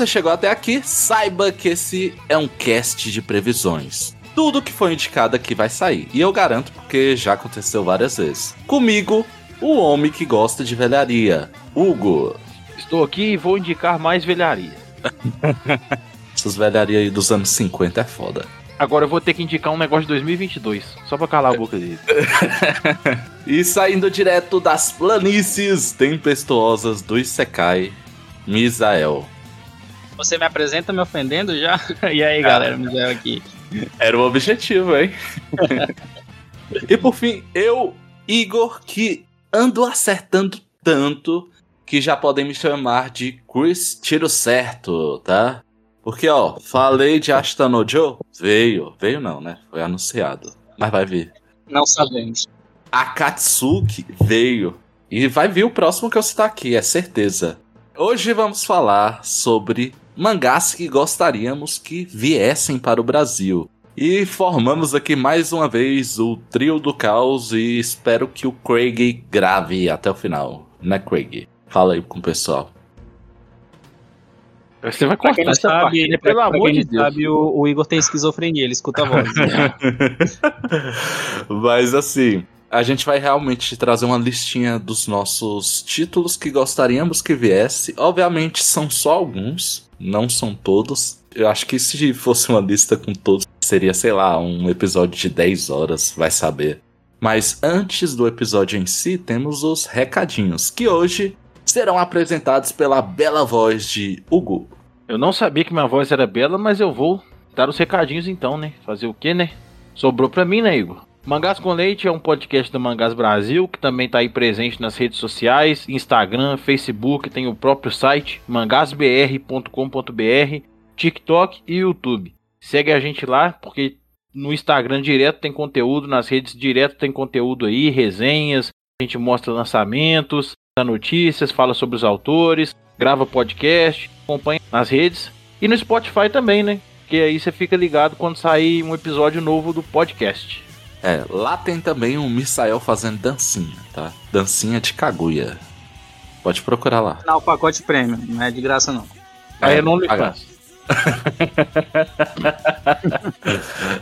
Você chegou até aqui, saiba que esse é um cast de previsões. Tudo que foi indicado aqui vai sair. E eu garanto porque já aconteceu várias vezes. Comigo, o homem que gosta de velharia, Hugo. Estou aqui e vou indicar mais velharia. Essas velharias aí dos anos 50 é foda. Agora eu vou ter que indicar um negócio de 2022, só pra calar a boca dele. e saindo direto das planícies tempestuosas do Isekai, Misael. Você me apresenta me ofendendo já? e aí, galera, Misael aqui. Era o objetivo, hein? e por fim, eu, Igor, que ando acertando tanto que já podem me chamar de Chris Tiro Certo, tá? Porque, ó, falei de Ashita no Joe, veio. Veio não, né? Foi anunciado. Mas vai vir. Não sabemos. Akatsuki veio. E vai vir o próximo que eu citar aqui, é certeza. Hoje vamos falar sobre mangás que gostaríamos que viessem para o Brasil. E formamos aqui mais uma vez o trio do caos e espero que o Craig grave até o final, né, Craig? Fala aí com o pessoal. Você vai cortar essa sabe, parte, né? Pelo amor de Deus. sabe, o, o, Igor tem esquizofrenia, ele escuta a voz. Mas assim, a gente vai realmente trazer uma listinha dos nossos títulos que gostaríamos que viesse. Obviamente são só alguns, não são todos. Eu acho que se fosse uma lista com todos, seria, sei lá, um episódio de 10 horas, vai saber. Mas antes do episódio em si, temos os recadinhos, que hoje serão apresentados pela bela voz de Hugo. Eu não sabia que minha voz era bela, mas eu vou dar os recadinhos então, né? Fazer o quê, né? Sobrou pra mim, né, Igor? Mangás com Leite é um podcast do Mangás Brasil, que também está aí presente nas redes sociais, Instagram, Facebook, tem o próprio site, mangasbr.com.br, TikTok e YouTube. Segue a gente lá, porque no Instagram direto tem conteúdo, nas redes direto tem conteúdo aí, resenhas, a gente mostra lançamentos, notícias, fala sobre os autores, grava podcast, acompanha nas redes e no Spotify também, né? Que aí você fica ligado quando sair um episódio novo do podcast. É, lá tem também um Misael fazendo dancinha, tá? Dancinha de Kaguya. Pode procurar lá. Não, o pacote premium, não é de graça não. É, aí eu não lhe faço.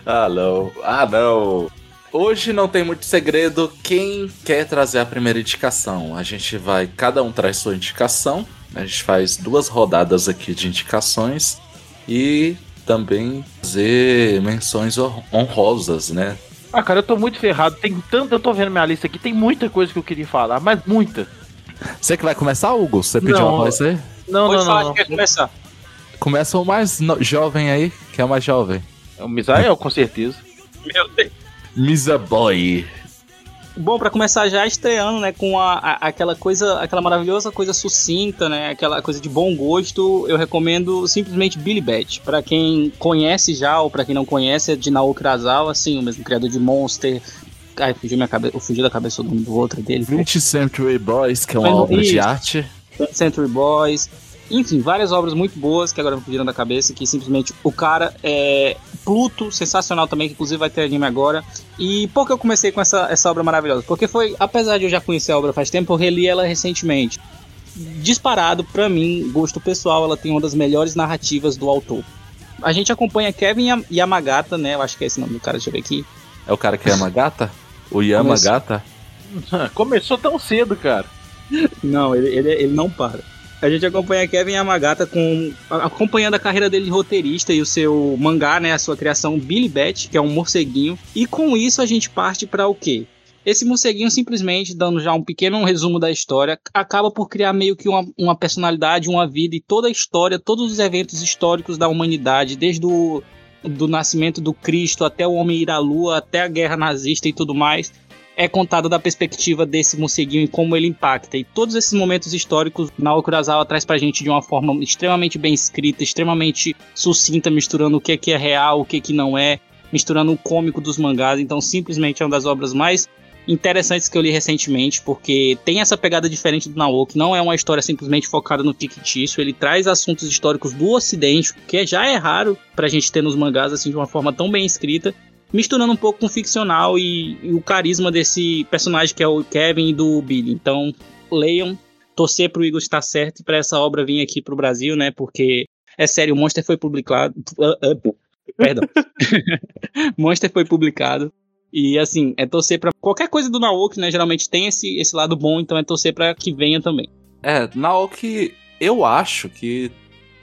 ah, não. Ah, não. Hoje não tem muito segredo. Quem quer trazer a primeira indicação? A gente vai, cada um traz sua indicação. A gente faz duas rodadas aqui de indicações e também fazer menções honrosas, né? Ah, cara, eu tô muito ferrado. Tem tanto, eu tô vendo minha lista aqui, tem muita coisa que eu queria falar, mas muita. Você que vai começar, Hugo? Você pediu não, uma voz aí? Não, não, não. não. Quer começar? Começa o mais no... jovem aí, que é o mais jovem. É o Misael, com certeza. Meu Deus. Misa Boy. Bom, para começar já estreando, né, com a, a, aquela coisa, aquela maravilhosa coisa sucinta, né, aquela coisa de bom gosto, eu recomendo simplesmente Billy Bat. Para quem conhece já ou para quem não conhece, é de Naoki Urasawa, assim, o mesmo criador de Monster. Ai, fugiu minha cabeça, fugiu da cabeça do, do outro dele. 20 Century Boys, que é uma obra de arte. 20 Century Boys. Enfim, várias obras muito boas que agora me fugiram da cabeça, que simplesmente o cara é Pluto, sensacional também, que inclusive vai ter anime agora. E por que eu comecei com essa, essa obra maravilhosa? Porque foi, apesar de eu já conhecer a obra faz tempo, eu reli ela recentemente. Disparado, para mim, gosto pessoal, ela tem uma das melhores narrativas do autor. A gente acompanha Kevin Yamagata, né? Eu acho que é esse nome do cara, deixa eu ver aqui. É o cara que é Yamagata? O Yamagata? Começou, Começou tão cedo, cara. Não, ele, ele, ele não para. A gente acompanha Kevin Yamagata com acompanhando a carreira dele de roteirista e o seu mangá, né, a sua criação Billy Bat, que é um morceguinho. E com isso a gente parte para o quê? Esse morceguinho simplesmente, dando já um pequeno resumo da história, acaba por criar meio que uma, uma personalidade, uma vida e toda a história, todos os eventos históricos da humanidade, desde o do nascimento do Cristo até o homem ir à lua, até a guerra nazista e tudo mais é contado da perspectiva desse morceguinho e como ele impacta. E todos esses momentos históricos, Naoki Urasawa traz pra gente de uma forma extremamente bem escrita, extremamente sucinta, misturando o que é, que é real, o que, é que não é, misturando o cômico dos mangás. Então, simplesmente é uma das obras mais interessantes que eu li recentemente, porque tem essa pegada diferente do Naoki, não é uma história simplesmente focada no fictício, ele traz assuntos históricos do ocidente, que já é raro pra gente ter nos mangás assim de uma forma tão bem escrita, misturando um pouco com o ficcional e, e, o carisma desse personagem que é o Kevin e do Billy. Então, leiam. torcer pro Igor estar certo e pra essa obra vir aqui pro Brasil, né? Porque, é sério, o Monster foi publicado. Perdão. Monster foi publicado. E assim, é torcer pra qualquer coisa do Naoki, né? Geralmente tem esse, esse lado bom, então é torcer pra que venha também. É, Naoki, eu acho que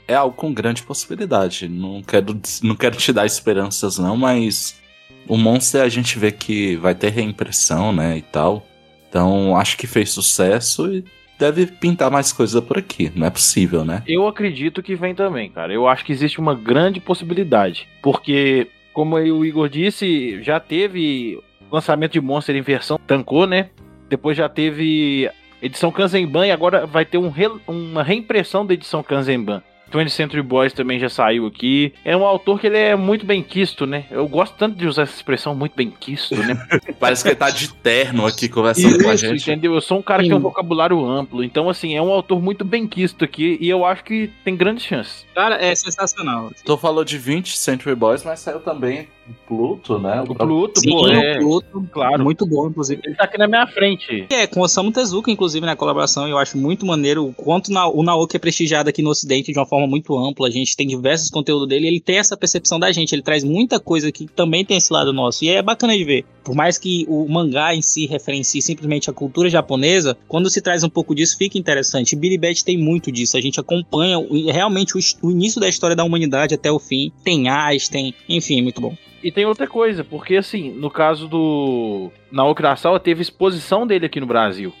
é algo com grande possibilidade. Não quero, não quero te dar esperanças, não, mas o Monster a gente vê que vai ter reimpressão, né? E tal. Então acho que fez sucesso e deve pintar mais coisa por aqui. Não é possível, né? Eu acredito que vem também, cara. Eu acho que existe uma grande possibilidade. Porque, como o Igor disse, já teve lançamento de Monster em versão tancou, né? Depois já teve edição Kanzenban e agora vai ter um re... uma reimpressão da edição Kanzenban. 20th Century Boys também já saiu aqui. É um autor que ele é muito bem quisto, né? Eu gosto tanto de usar essa expressão muito bem quisto, né? Parece que ele tá de terno aqui conversando Isso, com a gente. Entendeu? Eu sou um cara Sim. que tem um vocabulário amplo. Então, assim, é um autor muito bem quisto aqui e eu acho que tem grandes chances. Cara, é sensacional. Tu falou de 20 Century Boys, mas saiu também Pluto, né? O Pluto, Sim, pô, é. O Pluto, claro. Muito bom, inclusive. Ele tá aqui na minha frente. É, com o Samu Tezuka, inclusive, na colaboração, eu acho muito maneiro o quanto o Naoki é prestigiado aqui no Ocidente de uma forma muito ampla. A gente tem diversos conteúdos dele, ele tem essa percepção da gente, ele traz muita coisa que também tem esse lado nosso. E é bacana de ver. Por mais que o mangá em si referencie simplesmente a cultura japonesa, quando se traz um pouco disso, fica interessante. Billy Bat tem muito disso. A gente acompanha realmente o, o início da história da humanidade até o fim. Tem As, tem. Enfim, muito bom. E tem outra coisa, porque assim, no caso do Naoki Urasawa, teve exposição dele aqui no Brasil.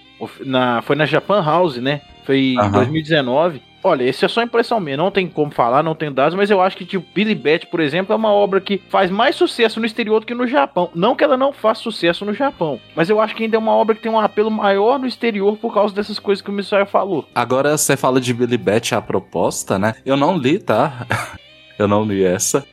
Na, foi na Japan House, né? Foi em uhum. 2019. Olha, esse é só impressão minha, não tem como falar, não tem dados, mas eu acho que tipo Billy Bat, por exemplo, é uma obra que faz mais sucesso no exterior do que no Japão. Não que ela não faça sucesso no Japão, mas eu acho que ainda é uma obra que tem um apelo maior no exterior por causa dessas coisas que o Missoya falou. Agora você fala de Billy Bat a proposta, né? Eu não li, tá? eu não li essa.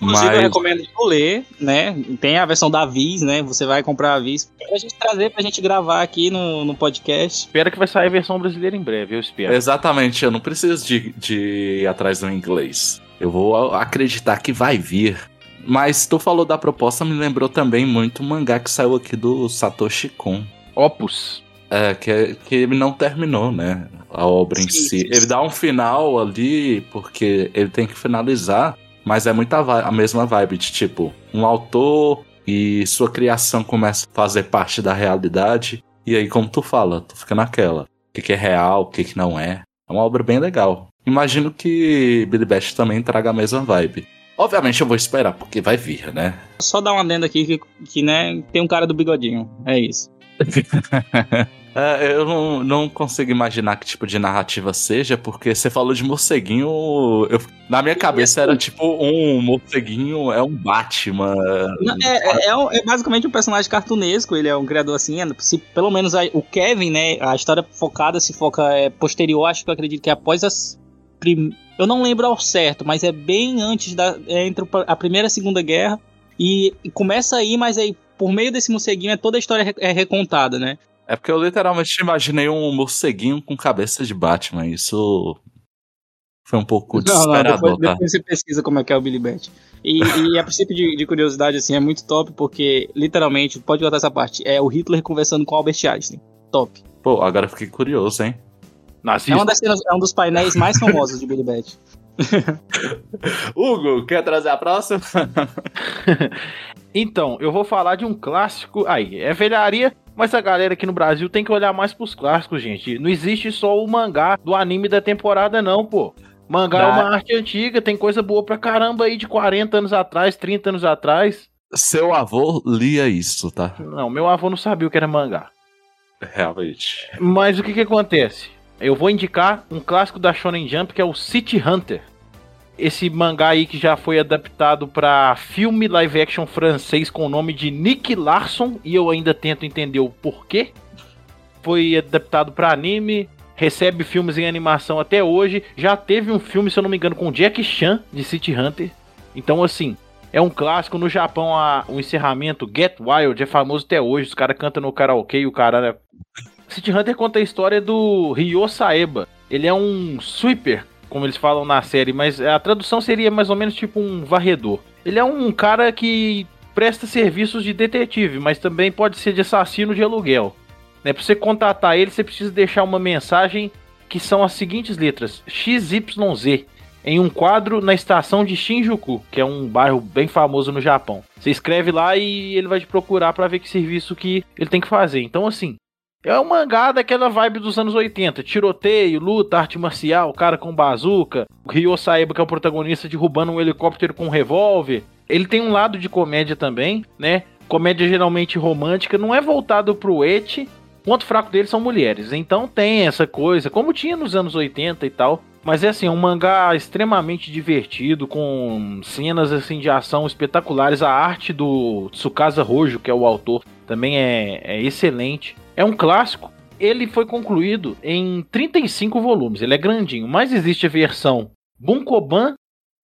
Inclusive, Mas... eu recomendo tu ler, né? Tem a versão da Viz, né? Você vai comprar a Viz pra gente trazer, pra gente gravar aqui no, no podcast. Espero que vai sair a versão brasileira em breve, eu espero. Exatamente, eu não preciso de, de ir atrás do inglês. Eu vou acreditar que vai vir. Mas tu falou da proposta, me lembrou também muito o mangá que saiu aqui do Satoshi Kon. Opus. É, que, que ele não terminou, né? A obra sim, em si. Sim. Ele dá um final ali, porque ele tem que finalizar mas é muito a, mesma vibe de tipo, um autor e sua criação começa a fazer parte da realidade. E aí, como tu fala, tu fica naquela. O que, que é real, o que, que não é. É uma obra bem legal. Imagino que Billy Bash também traga a mesma vibe. Obviamente eu vou esperar, porque vai vir, né? Só dar uma adendo aqui que, que né, tem um cara do bigodinho. É isso. É, eu não, não consigo imaginar que tipo de narrativa seja, porque você falou de morceguinho. Eu, na minha cabeça era tipo um morceguinho, é um Batman. É, é, é, é, basicamente um personagem cartunesco, ele é um criador assim. É, se, pelo menos a, o Kevin, né? A história focada se foca é, posterior, acho que eu acredito que é após as. Prim... Eu não lembro ao certo, mas é bem antes da. É entre a Primeira e a Segunda Guerra. E, e começa aí, mas aí por meio desse morceguinho toda a história é recontada, né? É porque eu literalmente imaginei um morceguinho com cabeça de Batman. Isso foi um pouco desesperador, não, depois, tá? Depois você pesquisa como é que é o Billy Bat. E, e a princípio de, de, curiosidade, assim, é muito top, porque, literalmente, pode botar essa parte, é o Hitler conversando com Albert Einstein. Top. Pô, agora fiquei curioso, hein? É, uma das cenas, é um dos painéis mais famosos de Billy Bat. Hugo, quer trazer a próxima? então, eu vou falar de um clássico. Aí, é velharia, mas a galera aqui no Brasil tem que olhar mais pros clássicos, gente. Não existe só o mangá do anime da temporada, não, pô. Mangá é uma arte antiga, tem coisa boa pra caramba aí de 40 anos atrás, 30 anos atrás. Seu avô lia isso, tá? Não, meu avô não sabia o que era mangá. Realmente. Mas o que que acontece? Eu vou indicar um clássico da Shonen Jump que é o City Hunter esse mangá aí que já foi adaptado para filme live action francês com o nome de Nick Larson e eu ainda tento entender o porquê. Foi adaptado para anime, recebe filmes em animação até hoje. Já teve um filme, se eu não me engano, com Jack Chan de City Hunter. Então, assim, é um clássico. No Japão, a, o encerramento Get Wild é famoso até hoje. Os caras cantam no karaokê e o cara. Né? City Hunter conta a história do Ryo Saeba. Ele é um sweeper como eles falam na série, mas a tradução seria mais ou menos tipo um varredor. Ele é um cara que presta serviços de detetive, mas também pode ser de assassino de aluguel. Né? Pra você contatar ele, você precisa deixar uma mensagem que são as seguintes letras: XYZ em um quadro na estação de Shinjuku, que é um bairro bem famoso no Japão. Você escreve lá e ele vai te procurar para ver que serviço que ele tem que fazer. Então, assim, é um mangá daquela vibe dos anos 80. Tiroteio, luta, arte marcial, cara com bazuca. O Ryo Saeba, que é o protagonista, derrubando um helicóptero com um revólver. Ele tem um lado de comédia também, né? Comédia geralmente romântica. Não é voltado pro eti. O ponto fraco dele são mulheres. Então tem essa coisa, como tinha nos anos 80 e tal. Mas é assim, um mangá extremamente divertido, com cenas assim de ação espetaculares. A arte do Tsukasa Rojo, que é o autor, também é, é excelente. É um clássico. Ele foi concluído em 35 volumes. Ele é grandinho, mas existe a versão Bunkoban,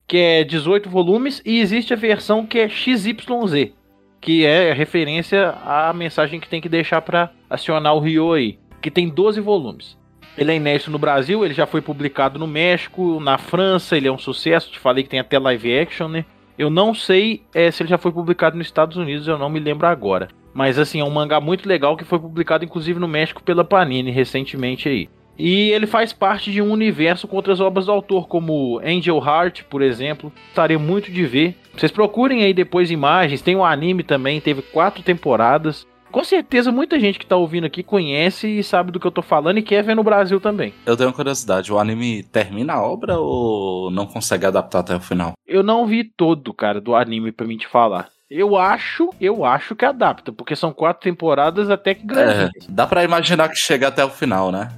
que é 18 volumes, e existe a versão que é XYZ, que é referência à mensagem que tem que deixar para acionar o Ryo aí, que tem 12 volumes. Ele é inédito no Brasil, ele já foi publicado no México, na França, ele é um sucesso. Te falei que tem até live action, né? Eu não sei é, se ele já foi publicado nos Estados Unidos, eu não me lembro agora. Mas assim, é um mangá muito legal que foi publicado inclusive no México pela Panini recentemente aí. E ele faz parte de um universo com outras obras do autor, como Angel Heart, por exemplo. Gostaria muito de ver. Vocês procurem aí depois imagens. Tem um anime também, teve quatro temporadas com certeza muita gente que tá ouvindo aqui conhece e sabe do que eu tô falando e quer ver no Brasil também. Eu tenho uma curiosidade, o anime termina a obra ou não consegue adaptar até o final? Eu não vi todo, cara, do anime para mim te falar. Eu acho, eu acho que adapta, porque são quatro temporadas até que grandes. É, dá para imaginar que chega até o final, né?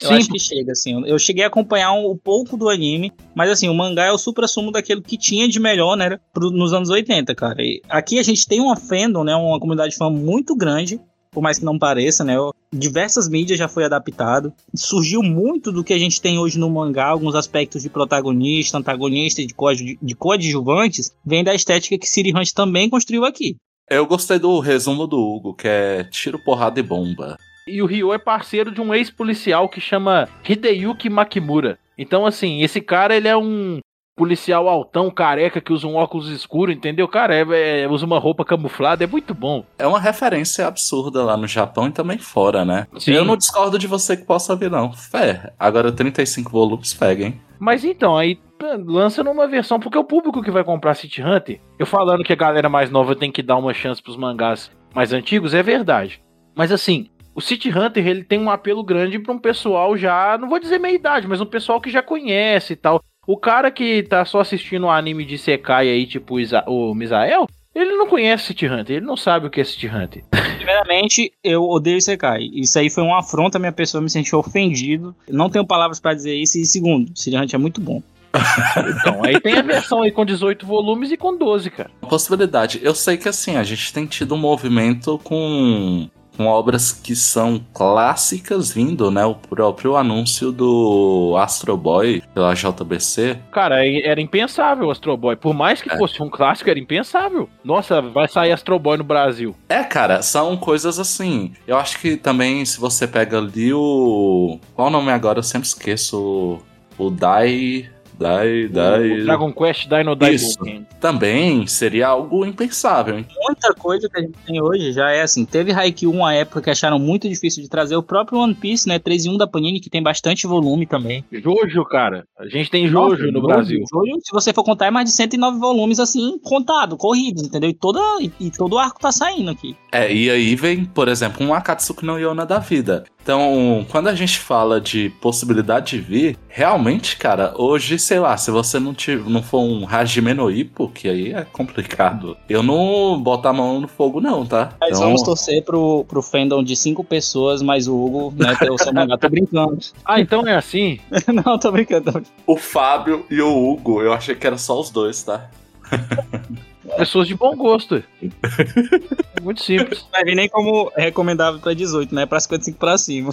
Eu Sim. acho que chega, assim. Eu cheguei a acompanhar um, um, pouco do anime, mas assim, o mangá é o supra-sumo daquilo que tinha de melhor, né, pro, nos anos 80, cara. E aqui a gente tem uma fandom, né, uma comunidade fã muito grande, por mais que não pareça, né? Diversas mídias já foi adaptado. Surgiu muito do que a gente tem hoje no mangá, alguns aspectos de protagonista, antagonista, de, co de coadjuvantes, vem da estética que City Hunt também construiu aqui. Eu gostei do resumo do Hugo, que é tiro, porrada e bomba. E o Ryo é parceiro de um ex-policial que chama Hideyuki Makimura. Então, assim, esse cara, ele é um policial altão, careca, que usa um óculos escuro, entendeu? Cara, é, é, usa uma roupa camuflada, é muito bom. É uma referência absurda lá no Japão e também fora, né? Sim. Eu não discordo de você que possa ver, não. Fé. Agora 35 volumes pega, hein? Mas então, aí lança numa versão, porque o público que vai comprar City Hunter, eu falando que a galera mais nova tem que dar uma chance pros mangás mais antigos, é verdade. Mas assim, o City Hunter ele tem um apelo grande para um pessoal já, não vou dizer meia idade, mas um pessoal que já conhece e tal. O cara que tá só assistindo um anime de Sekai aí, tipo o Misael, ele não conhece City Hunter, ele não sabe o que é City Hunter. Primeiramente, eu odeio Sekai. Isso aí foi uma afronta, minha pessoa me sentiu ofendido. Não tenho palavras para dizer isso. E segundo, City Hunter é muito bom. então, aí tem a versão aí com 18 volumes e com 12, cara. Possibilidade. Eu sei que assim, a gente tem tido um movimento com com obras que são clássicas vindo, né? O próprio anúncio do Astro Boy pela JBC. Cara, é, era impensável o Astro Boy. Por mais que é. fosse um clássico, era impensável. Nossa, vai sair Astro Boy no Brasil. É, cara, são coisas assim. Eu acho que também, se você pega ali o. Qual o nome agora? Eu sempre esqueço. O Dai. Dai, Dai. O Dragon Quest Dino Dai Isso. Também seria algo impensável, hein? Muita coisa que a gente tem hoje já é assim. Teve Haikyuu uma época que acharam muito difícil de trazer. O próprio One Piece, né? 3 em 1 da Panini, que tem bastante volume também. Jojo, cara. A gente tem Jojo Nossa, no Jojo, Brasil. Jojo, se você for contar, é mais de 109 volumes, assim, contado, corridos, entendeu? E, toda, e, e todo o arco tá saindo aqui. É, e aí vem, por exemplo, um Akatsuki no Yona da vida. Então, quando a gente fala de possibilidade de vir, realmente, cara, hoje, sei lá, se você não, tiver, não for um Hajime no Ippo, que aí é complicado, eu não boto a mão no fogo, não, tá? Mas então... vamos torcer pro, pro fandom de cinco pessoas, mais o Hugo, né, ter o seu mangá. tô brincando. Ah, então é assim? não, tô brincando. O Fábio e o Hugo, eu achei que era só os dois, tá? Pessoas de bom gosto. Muito simples. Não vai vir nem como recomendável para 18, né? Para 55 para cima.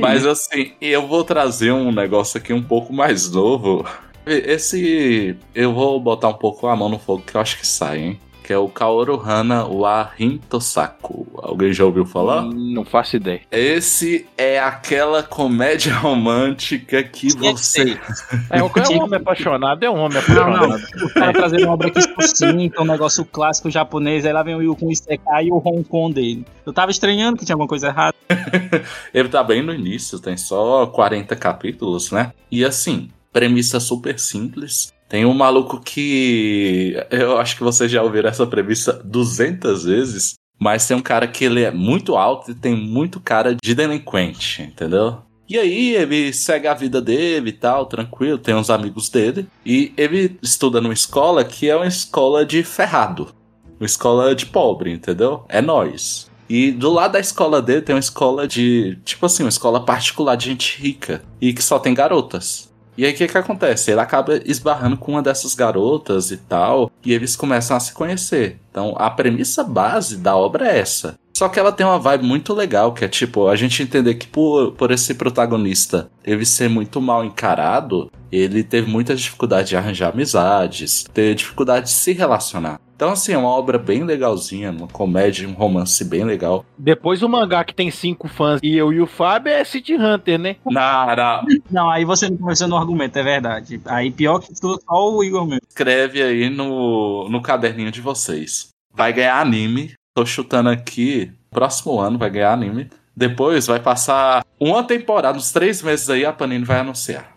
Mas assim, eu vou trazer um negócio aqui um pouco mais novo. Esse. Eu vou botar um pouco a mão no fogo que eu acho que sai, hein? Que é o Kaoru Hana wa Hintosaku. Alguém já ouviu falar? Não faço ideia. Esse é aquela comédia romântica que você. É, o é um homem apaixonado, é um homem Não, apaixonado. não. O cara trazendo uma obra que então um negócio clássico japonês, aí lá vem o Yu com o Isekai e o Hong Kong dele. Eu tava estranhando que tinha alguma coisa errada. Ele tá bem no início, tem só 40 capítulos, né? E assim, premissa super simples. Tem um maluco que. Eu acho que vocês já ouviram essa premissa 200 vezes. Mas tem um cara que ele é muito alto e tem muito cara de delinquente, entendeu? E aí ele segue a vida dele e tal, tranquilo, tem uns amigos dele. E ele estuda numa escola que é uma escola de ferrado. Uma escola de pobre, entendeu? É nós. E do lado da escola dele tem uma escola de. Tipo assim, uma escola particular de gente rica. E que só tem garotas. E aí o que, que acontece? Ele acaba esbarrando com uma dessas garotas e tal. E eles começam a se conhecer. Então a premissa base da obra é essa. Só que ela tem uma vibe muito legal, que é tipo, a gente entender que por, por esse protagonista ele ser muito mal encarado, ele teve muita dificuldade de arranjar amizades, ter dificuldade de se relacionar. Então, assim, é uma obra bem legalzinha, uma comédia, um romance bem legal. Depois o mangá que tem cinco fãs e eu e o Fábio é City Hunter, né? Nara, Não, aí você não começou no argumento, é verdade. Aí pior que tudo, só o Igor mesmo. escreve aí no, no caderninho de vocês. Vai ganhar anime. Tô chutando aqui. Próximo ano vai ganhar anime. Depois vai passar uma temporada, uns três meses aí, a Panini vai anunciar.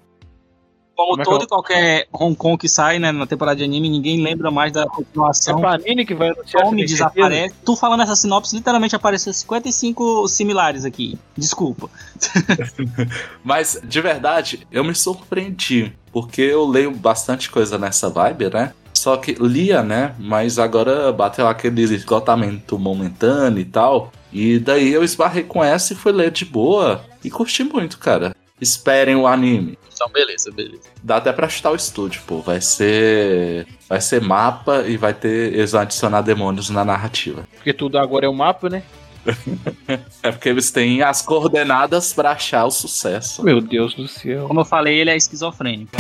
Como, Como é todo eu- e qualquer Hong Kong que sai, né, na temporada de anime, ninguém lembra mais da É continuação. Panini que vai anunciar tem certeza? desaparece. Tu falando essa sinopse, literalmente apareceu 55 similares aqui. Desculpa. Mas, de verdade, eu me surpreendi. Porque eu leio bastante coisa nessa vibe, né? Só que lia, né? Mas agora bateu aquele esgotamento momentâneo e tal. E daí eu esbarrei com essa e fui ler de boa. E curti muito, cara. Esperem o anime. Então, beleza, beleza. Dá até pra chutar o estúdio, pô. Vai ser. Vai ser mapa e vai ter. Eles vão adicionar demônios na narrativa. Porque tudo agora é um mapa, né? É porque eles têm as coordenadas pra achar o sucesso. Meu Deus do céu. Como eu falei, ele é esquizofrênico.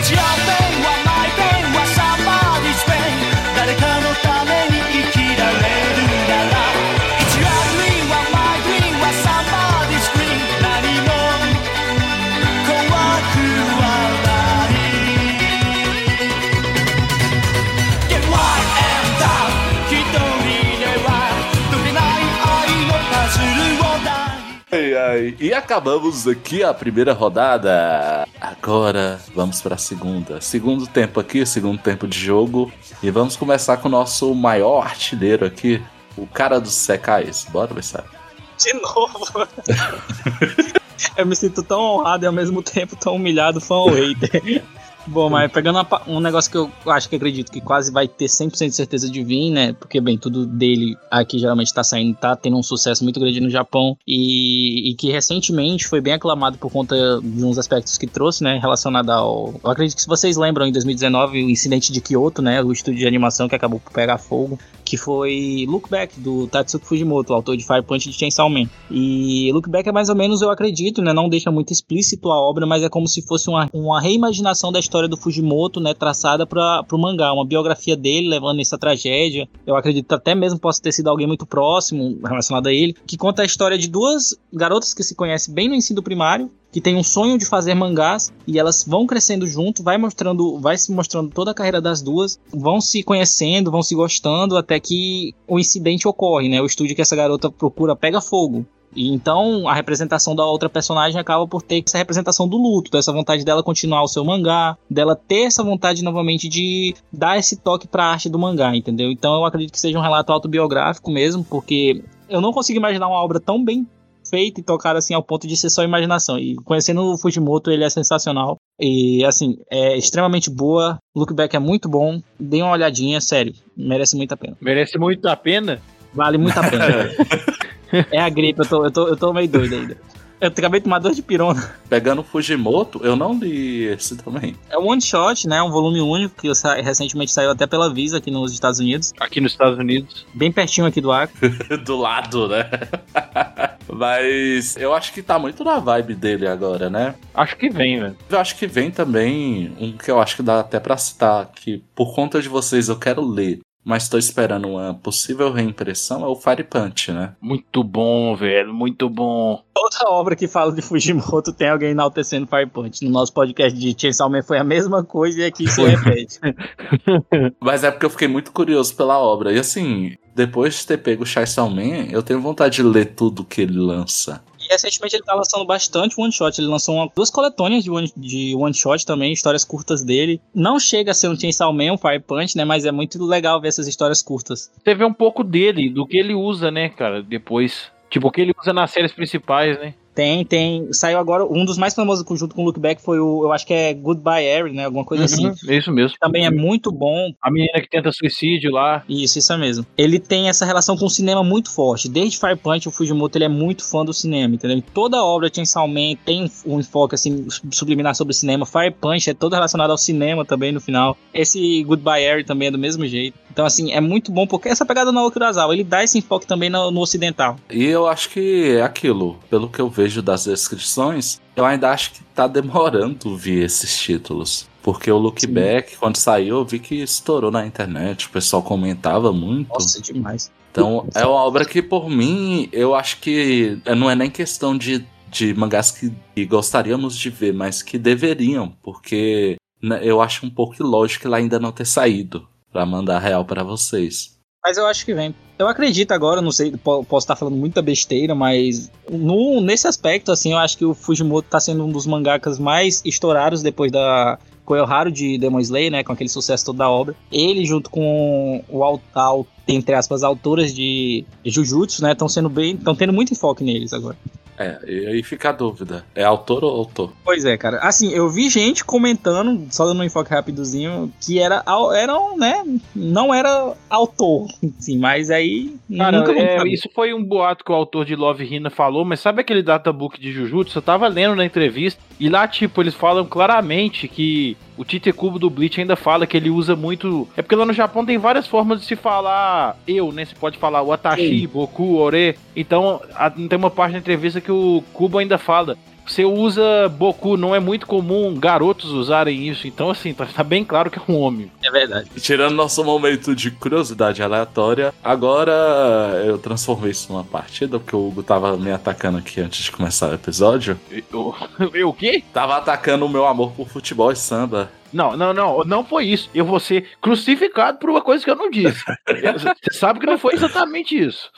一 E acabamos aqui a primeira rodada. Agora vamos pra segunda. Segundo tempo aqui, segundo tempo de jogo. E vamos começar com o nosso maior artilheiro aqui, o cara dos secais. Bora, Bessara. De novo. eu me sinto tão honrado e ao mesmo tempo tão humilhado, fã ou hater. Bom, mas pegando um negócio que eu acho que acredito que quase vai ter 100% de certeza de vir, né? Porque, bem, tudo dele aqui geralmente tá saindo, tá tendo um sucesso muito grande no Japão e, e que recentemente foi bem aclamado por conta de uns aspectos que trouxe, né? Relacionado ao. Eu acredito que se vocês lembram, em 2019, o incidente de Kyoto, né? O estúdio de animação que acabou por pegar fogo, que foi Look Back, do Tatsuki Fujimoto, o autor de Fire Punch e de Chainsaw Man. E Look Back é mais ou menos, eu acredito, né? Não deixa muito explícito a obra, mas é como se fosse uma, uma reimaginação da história do Fujimoto, né? Traçada para o mangá, uma biografia dele levando essa tragédia. Eu acredito até mesmo possa ter sido alguém muito próximo relacionado a ele, que conta a história de duas garotas que se conhecem bem no ensino primário, que tem um sonho de fazer mangás e elas vão crescendo junto, vai mostrando, vai se mostrando toda a carreira das duas, vão se conhecendo, vão se gostando até que o incidente ocorre, né? O estúdio que essa garota procura pega fogo. E então a representação da outra personagem acaba por ter essa representação do luto, dessa vontade dela continuar o seu mangá, dela ter essa vontade novamente de dar esse toque pra arte do mangá, entendeu? Então eu acredito que seja um relato autobiográfico mesmo, porque eu não consigo imaginar uma obra tão bem feita e tocada assim ao ponto de ser só imaginação. E conhecendo o Fujimoto, ele é sensacional. E assim, é extremamente boa. Look Back é muito bom. Dê uma olhadinha, sério. Merece muito a pena. Merece muito a pena. Vale muito a pena. é a gripe, eu tô, eu tô, eu tô meio doido ainda. Eu acabei de tomar dor de pirona. Pegando Fujimoto, eu não li esse também. É um one shot, né? Um volume único que sa- recentemente saiu até pela Visa aqui nos Estados Unidos. Aqui nos Estados Unidos. Bem pertinho aqui do Acre. Do lado, né? Mas eu acho que tá muito na vibe dele agora, né? Acho que vem, velho. Eu acho que vem também um que eu acho que dá até pra citar, que por conta de vocês eu quero ler. Mas tô esperando uma possível reimpressão, é o Fire Punch, né? Muito bom, velho, muito bom. Outra obra que fala de Fujimoto tem alguém enaltecendo Fire Punch. No nosso podcast de Chainsaw Man foi a mesma coisa e aqui se repete. Mas é porque eu fiquei muito curioso pela obra. E assim, depois de ter pego o Chainsaw Man, eu tenho vontade de ler tudo que ele lança. Recentemente ele tá lançando bastante one shot. Ele lançou uma- duas coletâneas de one, de one shot também, histórias curtas dele. Não chega a ser um Chainsaw Man, um Fire Punch, né? Mas é muito legal ver essas histórias curtas. Você vê um pouco dele, do que ele usa, né, cara, depois. Tipo, o que ele usa nas séries principais, né? Tem, tem. Saiu agora. Um dos mais famosos junto com o Look Back foi o. Eu acho que é Goodbye Harry, né? Alguma coisa assim. Uhum, é isso mesmo. Também é muito bom. A menina que tenta suicídio lá. Isso, isso é mesmo. Ele tem essa relação com o cinema muito forte. Desde Fire Punch, o Fujimoto ele é muito fã do cinema, entendeu? Toda a obra de Chainsaw Man tem um enfoque assim subliminar sobre o cinema. Fire Punch é todo relacionado ao cinema também no final. Esse Goodbye Harry também é do mesmo jeito. Então assim, é muito bom porque essa pegada no Kurosawa, ele dá esse enfoque também no, no ocidental. E eu acho que é aquilo, pelo que eu vejo das descrições, eu ainda acho que tá demorando vir esses títulos. Porque o Look Sim. Back, quando saiu, eu vi que estourou na internet, o pessoal comentava muito. Nossa, demais. Então, é uma obra que, por mim, eu acho que não é nem questão de, de mangás que, que gostaríamos de ver, mas que deveriam, porque né, eu acho um pouco ilógico ela ainda não ter saído pra mandar real pra vocês. Mas eu acho que vem. Eu acredito agora, não sei, po- posso estar falando muita besteira, mas no, nesse aspecto, assim, eu acho que o Fujimoto tá sendo um dos mangakas mais estourados depois da Koyoharu de Demon Slayer, né, com aquele sucesso todo da obra. Ele, junto com o au- entre aspas, autoras de Jujutsu, né, estão sendo bem, estão tendo muito enfoque neles agora. É, e aí fica a dúvida: é autor ou autor? Pois é, cara. Assim, eu vi gente comentando, só dando um enfoque rapidozinho, que era, eram, né, não era autor, sim, mas aí Cara, nunca vamos é, saber. isso foi um boato que o autor de Love Hina falou, mas sabe aquele databook de Jujutsu? Eu tava lendo na entrevista e lá, tipo, eles falam claramente que o Tite Kubo do Bleach ainda fala que ele usa muito. É porque lá no Japão tem várias formas de se falar eu, né? Você pode falar o Atashi, Boku, Ore. Então, a- tem uma parte da entrevista que o Kubo ainda fala. Você usa Boku, não é muito comum garotos usarem isso. Então, assim, tá, tá bem claro que é um homem. É verdade. Tirando nosso momento de curiosidade aleatória, agora eu transformei isso numa partida, porque o Hugo tava me atacando aqui antes de começar o episódio. Eu, eu o quê? Tava atacando o meu amor por futebol e samba. Não, não, não, não foi isso. Eu vou ser crucificado por uma coisa que eu não disse. Você sabe que não foi exatamente isso.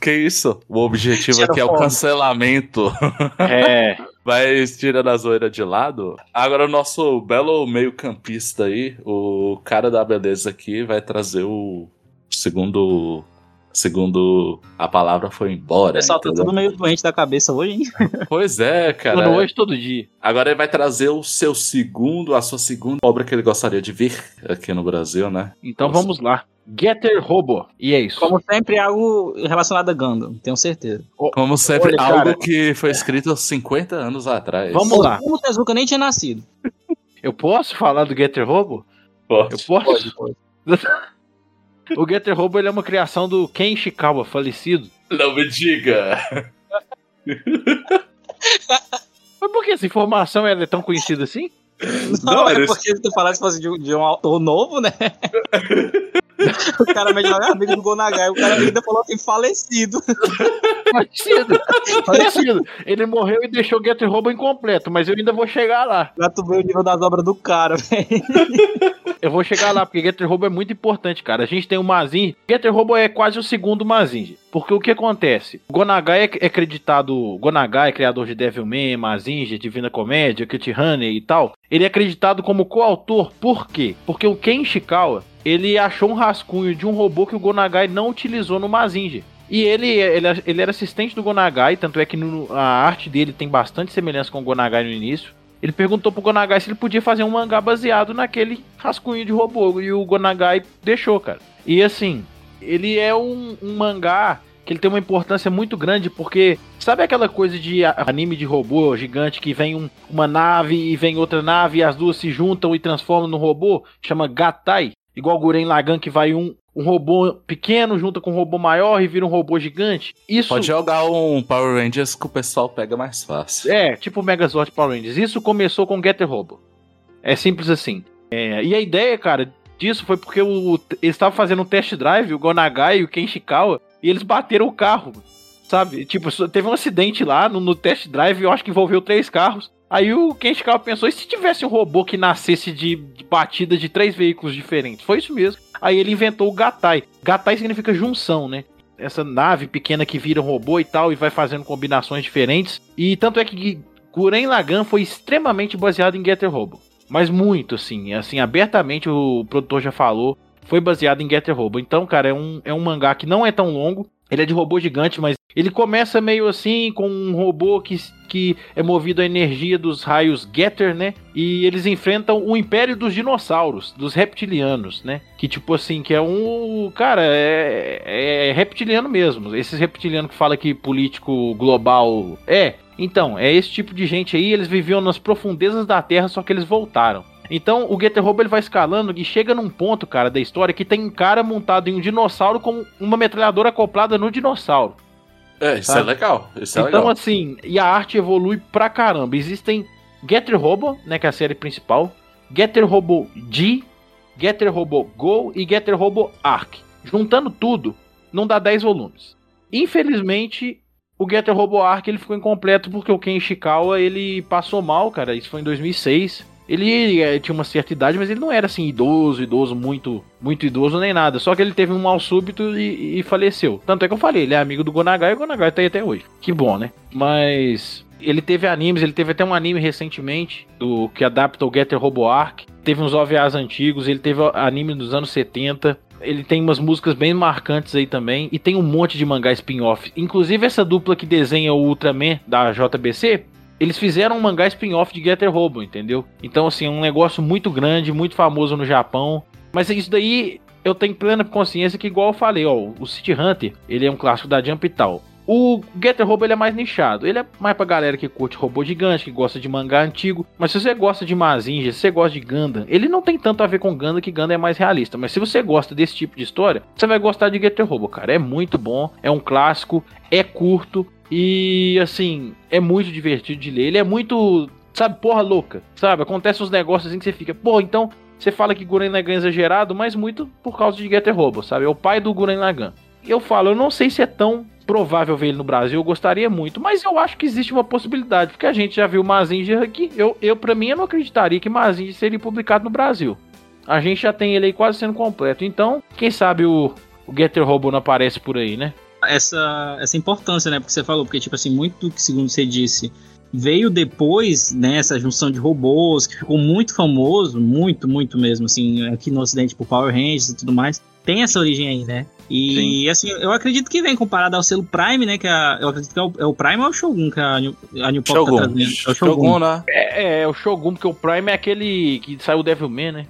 Que isso? O objetivo Tira aqui é o cancelamento. É. Mas tirando a zoeira de lado, agora o nosso belo meio-campista aí, o cara da beleza aqui, vai trazer o segundo. Segundo a palavra foi O embora. pessoal tá tudo meio doente da cabeça hoje, hein? Pois é, cara. hoje, todo dia. Agora ele vai trazer o seu segundo, a sua segunda obra que ele gostaria de ver aqui no Brasil, né? Então Nossa. vamos lá. Getter Robo. E é isso. Como sempre, algo relacionado a Gundam, tenho certeza. Como sempre, Olha, algo cara. que foi escrito 50 anos atrás. Vamos lá. O Tezuka nem tinha nascido. Eu posso falar do Getter Robo? Pode. Eu posso? pode. O Getter Robo ele é uma criação do Ken Ishikawa, falecido. Não me diga. Mas por que essa informação ela é tão conhecida assim? Não, Não, é porque se tu falasse se fosse de, um- de um autor novo, né? o cara melhor é amigo do Gonagai, o cara ainda falou que falecido. Falecido. Falecido. Ele morreu e deixou o Getter Robo incompleto, mas eu ainda vou chegar lá. Pra tu ver o nível das obras do cara, velho. Eu vou chegar lá, porque Getter Robo é muito importante, cara. A gente tem o Mazin. Getter Robo é quase o segundo Mazin. Porque o que acontece? O Gonagai é é acreditado. Gonagai, criador de Devilman, Mazinja, Divina Comédia, Kit Honey e tal. Ele é acreditado como coautor. Por quê? Porque o Ken Ishikawa, ele achou um rascunho de um robô que o Gonagai não utilizou no Mazinja. E ele, ele, ele era assistente do Gonagai, tanto é que no- a arte dele tem bastante semelhança com o Gonagai no início. Ele perguntou pro Gonagai se ele podia fazer um mangá baseado naquele rascunho de robô. E o Gonagai deixou, cara. E assim, ele é um, um mangá que ele tem uma importância muito grande, porque sabe aquela coisa de anime de robô gigante que vem um- uma nave e vem outra nave e as duas se juntam e transformam no robô? Chama Gatai. Igual Guren Lagan que vai um, um robô pequeno junta com um robô maior e vira um robô gigante. Isso Pode jogar um Power Rangers que o pessoal pega mais fácil. é, tipo Megazord Power Rangers. Isso começou com Getter Robo. É simples assim. É, e a ideia, cara, disso foi porque o, eles estavam fazendo um test drive, o Gonagai e o Ken Ishikawa, e eles bateram o carro. Sabe? Tipo, teve um acidente lá no, no test drive, eu acho que envolveu três carros. Aí o Ken Ishikawa pensou, e se tivesse um robô que nascesse de, de batida de três veículos diferentes? Foi isso mesmo. Aí ele inventou o Gatai. Gatai significa junção, né? Essa nave pequena que vira um robô e tal, e vai fazendo combinações diferentes. E tanto é que Guren Lagann foi extremamente baseado em Getter Robo. Mas muito, assim. Assim, abertamente o produtor já falou. Foi baseado em Getter Robo. Então, cara, é um, é um mangá que não é tão longo. Ele é de robô gigante, mas ele começa meio assim, com um robô que, que é movido à energia dos raios Getter, né? E eles enfrentam o Império dos Dinossauros, dos Reptilianos, né? Que tipo assim, que é um. Cara, é, é reptiliano mesmo. Esses reptilianos que fala que político global. É. Então, é esse tipo de gente aí, eles viviam nas profundezas da Terra, só que eles voltaram. Então, o Getter Robo ele vai escalando e chega num ponto, cara, da história que tem um cara montado em um dinossauro com uma metralhadora acoplada no dinossauro. É, isso Sabe? é legal. Isso é então, legal. assim, e a arte evolui pra caramba. Existem Getter Robo, né, que é a série principal, Getter Robo G, Getter Robo Go e Getter Robo Arc. Juntando tudo, não dá 10 volumes. Infelizmente, o Getter Robo Arc ele ficou incompleto porque o Ken Ishikawa ele passou mal, cara. Isso foi em 2006. Ele eh, tinha uma certa idade, mas ele não era assim idoso, idoso muito, muito idoso nem nada. Só que ele teve um mal súbito e, e faleceu. Tanto é que eu falei, ele é amigo do Gonagai e o Gonagai tá aí até hoje. Que bom, né? Mas ele teve animes, ele teve até um anime recentemente do que adapta o Getter Robo Arc. Teve uns OVAs antigos, ele teve anime dos anos 70. Ele tem umas músicas bem marcantes aí também. E tem um monte de mangá spin-off. Inclusive essa dupla que desenha o Ultraman da JBC. Eles fizeram um mangá spin-off de Getter Robo, entendeu? Então, assim, é um negócio muito grande, muito famoso no Japão. Mas isso daí eu tenho plena consciência que, igual eu falei, ó, o City Hunter, ele é um clássico da Jump e tal. O Getter Robo ele é mais nichado. Ele é mais pra galera que curte robô gigante, que gosta de mangá antigo. Mas se você gosta de Mazinger, se você gosta de Gundam, ele não tem tanto a ver com Gundam, que Gundam é mais realista. Mas se você gosta desse tipo de história, você vai gostar de Getter Robo, cara. É muito bom, é um clássico, é curto e assim, é muito divertido de ler. Ele é muito, sabe, porra louca, sabe? Acontece uns negócios assim que você fica, pô, então você fala que Guren Lagann é exagerado, mas muito por causa de Getter Robo, sabe? É o pai do Guren Lagann. Eu falo, eu não sei se é tão provável ver ele no Brasil, eu gostaria muito, mas eu acho que existe uma possibilidade, porque a gente já viu Mazinger aqui. Eu, eu para mim, eu não acreditaria que Mazinger seria publicado no Brasil. A gente já tem ele aí quase sendo completo. Então, quem sabe o, o Getter Robo não aparece por aí, né? essa, essa importância, né? Porque você falou, porque, tipo assim, muito que, segundo você disse, veio depois, né? Essa junção de robôs, que ficou muito famoso, muito, muito mesmo, assim, aqui no ocidente, por Power Rangers e tudo mais. Tem essa origem aí, né? E, assim, eu acredito que vem comparado ao selo Prime, né? Que é a- eu acredito que é o, é o Prime ou é o Shogun que a New, a New Pop tá Shogun. trazendo? É o Shogun. Shogun, né? É, é o Shogun, porque o Prime é aquele que saiu o Devilman, né?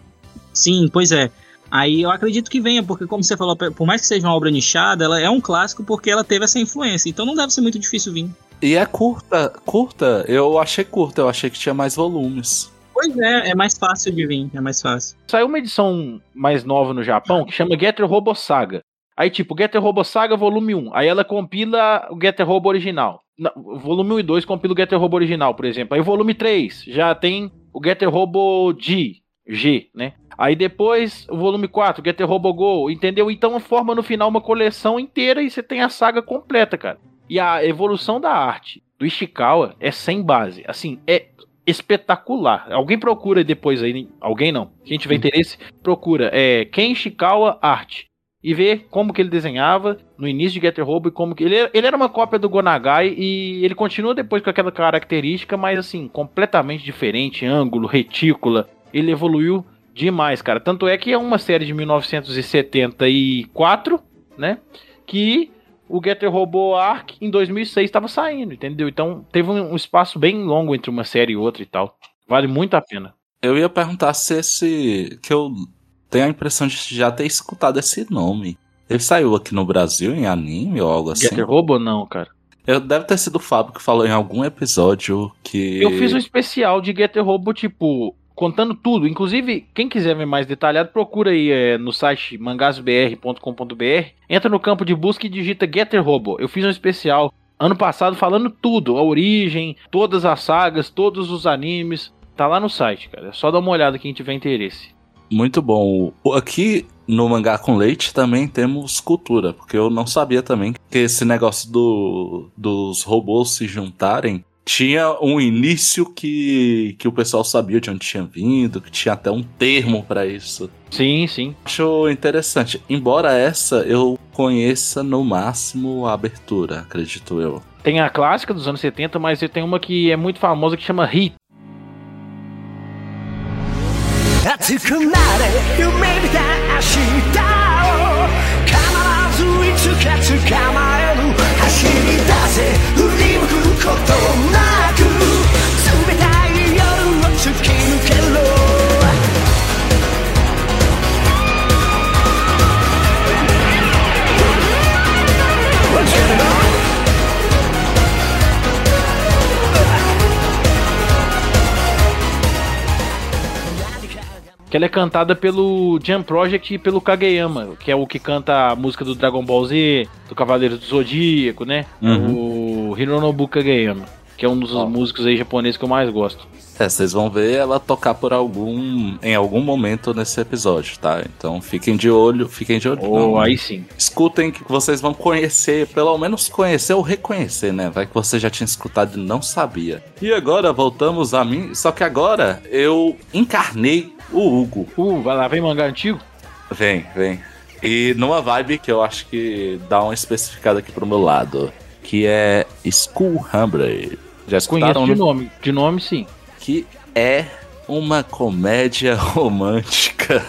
Sim, pois é. Aí eu acredito que venha, porque como você falou, por mais que seja uma obra nichada, ela é um clássico porque ela teve essa influência. Então não deve ser muito difícil vir. E é curta, curta. Eu achei curta, eu achei que tinha mais volumes. Pois é, é mais fácil de vir, é mais fácil. Saiu uma edição mais nova no Japão que chama Getter Robo Saga. Aí, tipo, Getter Robo Saga volume 1. Aí ela compila o Getter Robo original. Não, volume 1 e 2 compila o Getter Robo original, por exemplo. Aí, volume 3 já tem o Getter Robo G, G, né? Aí depois, o volume 4, Getter Robo Go, entendeu? Então forma no final uma coleção inteira e você tem a saga completa, cara. E a evolução da arte do Ishikawa é sem base. Assim, é espetacular. Alguém procura depois aí, alguém não. Quem tiver interesse, procura. É Ken Ishikawa Arte. E vê como que ele desenhava no início de Getter Robo e como que. Ele, ele era uma cópia do Gonagai e ele continua depois com aquela característica, mas assim, completamente diferente, ângulo, retícula. Ele evoluiu demais, cara. Tanto é que é uma série de 1974, né? Que o Getter Robo Arc em 2006 estava saindo, entendeu? Então teve um espaço bem longo entre uma série e outra e tal. Vale muito a pena. Eu ia perguntar se esse. que eu tenho a impressão de já ter escutado esse nome. Ele saiu aqui no Brasil em anime ou algo assim? Getter Robo não, cara. Eu, deve ter sido o Fábio que falou em algum episódio que. Eu fiz um especial de Getter Robo, tipo, contando tudo. Inclusive, quem quiser ver mais detalhado, procura aí é, no site mangasbr.com.br. Entra no campo de busca e digita Getter Robo. Eu fiz um especial ano passado falando tudo, a origem, todas as sagas, todos os animes. Tá lá no site, cara. É só dar uma olhada quem tiver interesse. Muito bom. Aqui no Mangá com Leite também temos cultura, porque eu não sabia também que esse negócio do, dos robôs se juntarem tinha um início que, que o pessoal sabia de onde tinha vindo, que tinha até um termo pra isso. Sim, sim. Acho interessante. Embora essa eu conheça no máximo a abertura, acredito eu. Tem a clássica dos anos 70, mas tem uma que é muito famosa que chama Hit. 熱くなれ夢見た明日を必ずいつか捕まえる走り出せ振り向くことなく冷たい夜を突き抜けろ Que ela é cantada pelo Jam Project e pelo Kageyama, que é o que canta a música do Dragon Ball Z, do Cavaleiro do Zodíaco, né? O Hironobu Kageyama, que é um dos Ó. músicos aí japoneses que eu mais gosto. É, vocês vão ver ela tocar por algum. em algum momento nesse episódio, tá? Então fiquem de olho, fiquem de olho. Não, aí sim. Escutem que vocês vão conhecer, pelo menos conhecer ou reconhecer, né? Vai que você já tinha escutado e não sabia. E agora voltamos a mim, só que agora eu encarnei o Hugo. Uh, vai lá, vem mangá antigo? Vem, vem. E numa vibe que eu acho que dá uma especificada aqui pro meu lado, que é School Humble. Já escutaram? Conheço de né? nome. De nome, sim. Que é uma comédia romântica.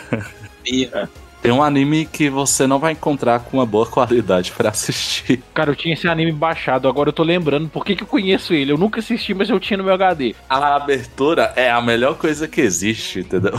Tem um anime que você não vai encontrar com uma boa qualidade pra assistir. Cara, eu tinha esse anime baixado, agora eu tô lembrando por que, que eu conheço ele. Eu nunca assisti, mas eu tinha no meu HD. A abertura é a melhor coisa que existe, entendeu?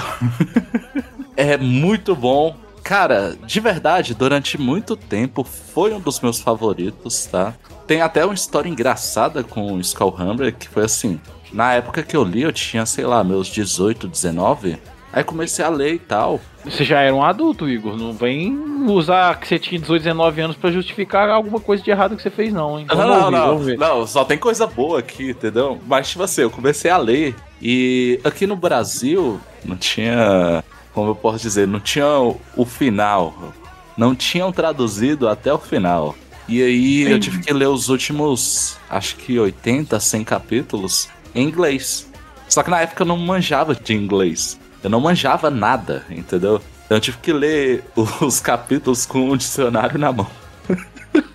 é muito bom. Cara, de verdade, durante muito tempo foi um dos meus favoritos, tá? Tem até uma história engraçada com o Skullhammer, que foi assim. Na época que eu li, eu tinha, sei lá, meus 18, 19. Aí comecei a ler e tal. Você já era um adulto, Igor. Não vem usar que você tinha 18, 19 anos pra justificar alguma coisa de errado que você fez, não, hein? Não, Vamos não, ouvir, não, ver. não, só tem coisa boa aqui, entendeu? Mas, tipo assim, eu comecei a ler e aqui no Brasil não tinha, como eu posso dizer, não tinha o, o final. Não tinham traduzido até o final. E aí eu tive que ler os últimos, acho que 80, 100 capítulos em inglês. Só que na época eu não manjava de inglês. Eu não manjava nada, entendeu? Então eu tive que ler os capítulos com o dicionário na mão.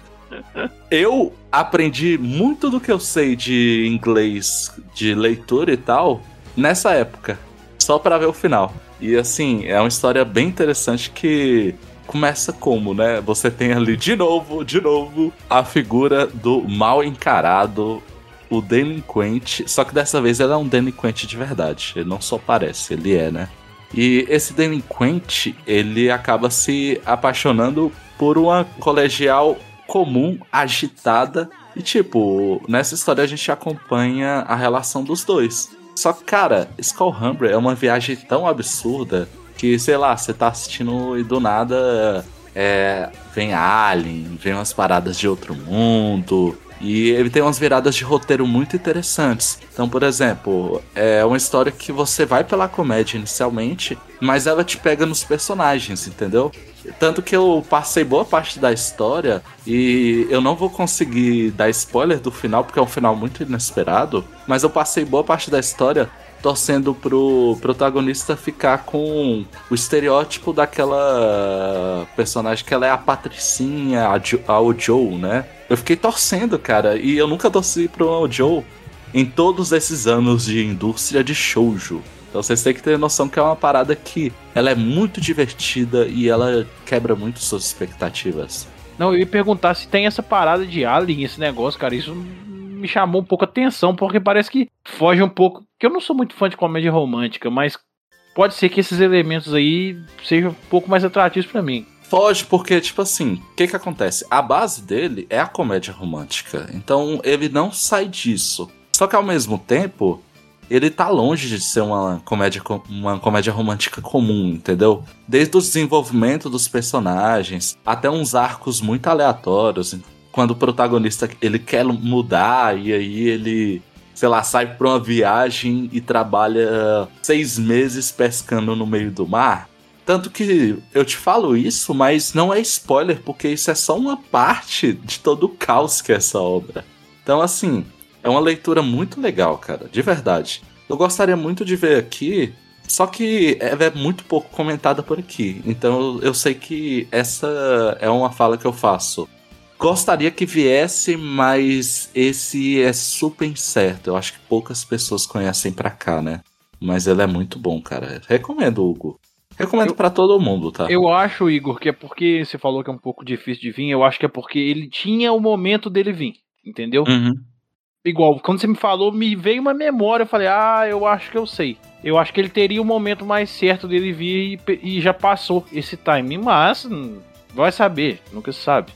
Eu aprendi muito do que eu sei de inglês, de leitura e tal, nessa época. Só pra ver o final. E assim, é uma história bem interessante que começa como, né? Você tem ali de novo, de novo, a figura do mal encarado, o delinquente. Só que dessa vez ele é um delinquente de verdade. Ele não só parece, ele é, né? E esse delinquente, ele acaba se apaixonando por uma colegial comum, agitada. E tipo, nessa história a gente acompanha a relação dos dois. Só que, cara, Skullhammer é uma viagem tão absurda que, sei lá, você tá assistindo e do nada é, vem Alien, vem umas paradas de outro mundo. E ele tem umas viradas de roteiro muito interessantes. Então, por exemplo, é uma história que você vai pela comédia inicialmente, mas ela te pega nos personagens, entendeu? Tanto que eu passei boa parte da história e eu não vou conseguir dar spoiler do final, porque é um final muito inesperado, mas eu passei boa parte da história torcendo pro protagonista ficar com o estereótipo daquela personagem que ela é a patricinha, a, jo, a Joe, né? Eu fiquei torcendo, cara, e eu nunca torci pro Joe em todos esses anos de indústria de shoujo. Então vocês têm que ter noção que é uma parada que ela é muito divertida e ela quebra muito suas expectativas. Não, eu ia perguntar se tem essa parada de Alien, esse negócio, cara. Isso me chamou um pouco a atenção, porque parece que foge um pouco. Que eu não sou muito fã de comédia romântica, mas pode ser que esses elementos aí sejam um pouco mais atrativos pra mim. Foge porque, tipo assim, o que que acontece? A base dele é a comédia romântica. Então ele não sai disso. Só que ao mesmo tempo, ele tá longe de ser uma comédia, co- uma comédia romântica comum, entendeu? Desde o desenvolvimento dos personagens, até uns arcos muito aleatórios. Quando o protagonista ele quer mudar e aí ele, sei lá, sai pra uma viagem e trabalha seis meses pescando no meio do mar. Tanto que eu te falo isso, mas não é spoiler, porque isso é só uma parte de todo o caos que é essa obra. Então, assim, é uma leitura muito legal, cara, de verdade. Eu gostaria muito de ver aqui, só que ela é muito pouco comentada por aqui. Então eu sei que essa é uma fala que eu faço. Gostaria que viesse, mas esse é super incerto. Eu acho que poucas pessoas conhecem pra cá, né? Mas ele é muito bom, cara. Recomendo, Hugo. Recomendo pra todo mundo, tá? Eu acho, Igor, que é porque você falou que é um pouco difícil de vir. Eu acho que é porque ele tinha o momento dele vir, entendeu? Uhum. Igual, quando você me falou, me veio uma memória. Eu falei, ah, eu acho que eu sei. Eu acho que ele teria o momento mais certo dele vir e, e já passou esse time. Mas, hum, vai saber, nunca se sabe.